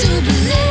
to believe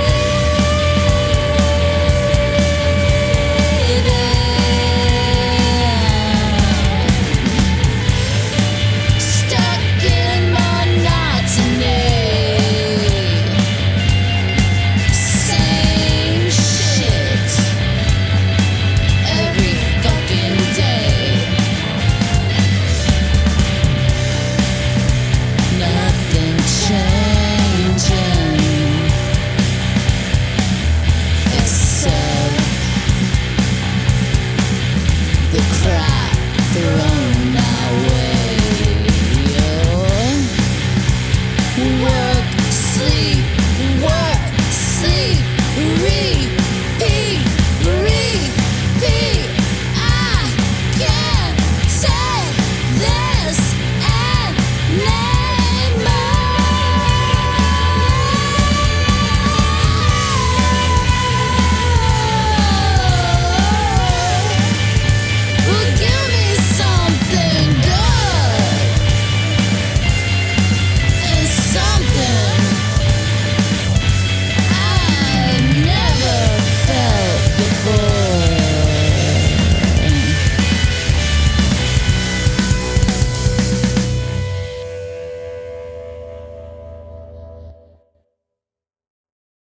work, sleep.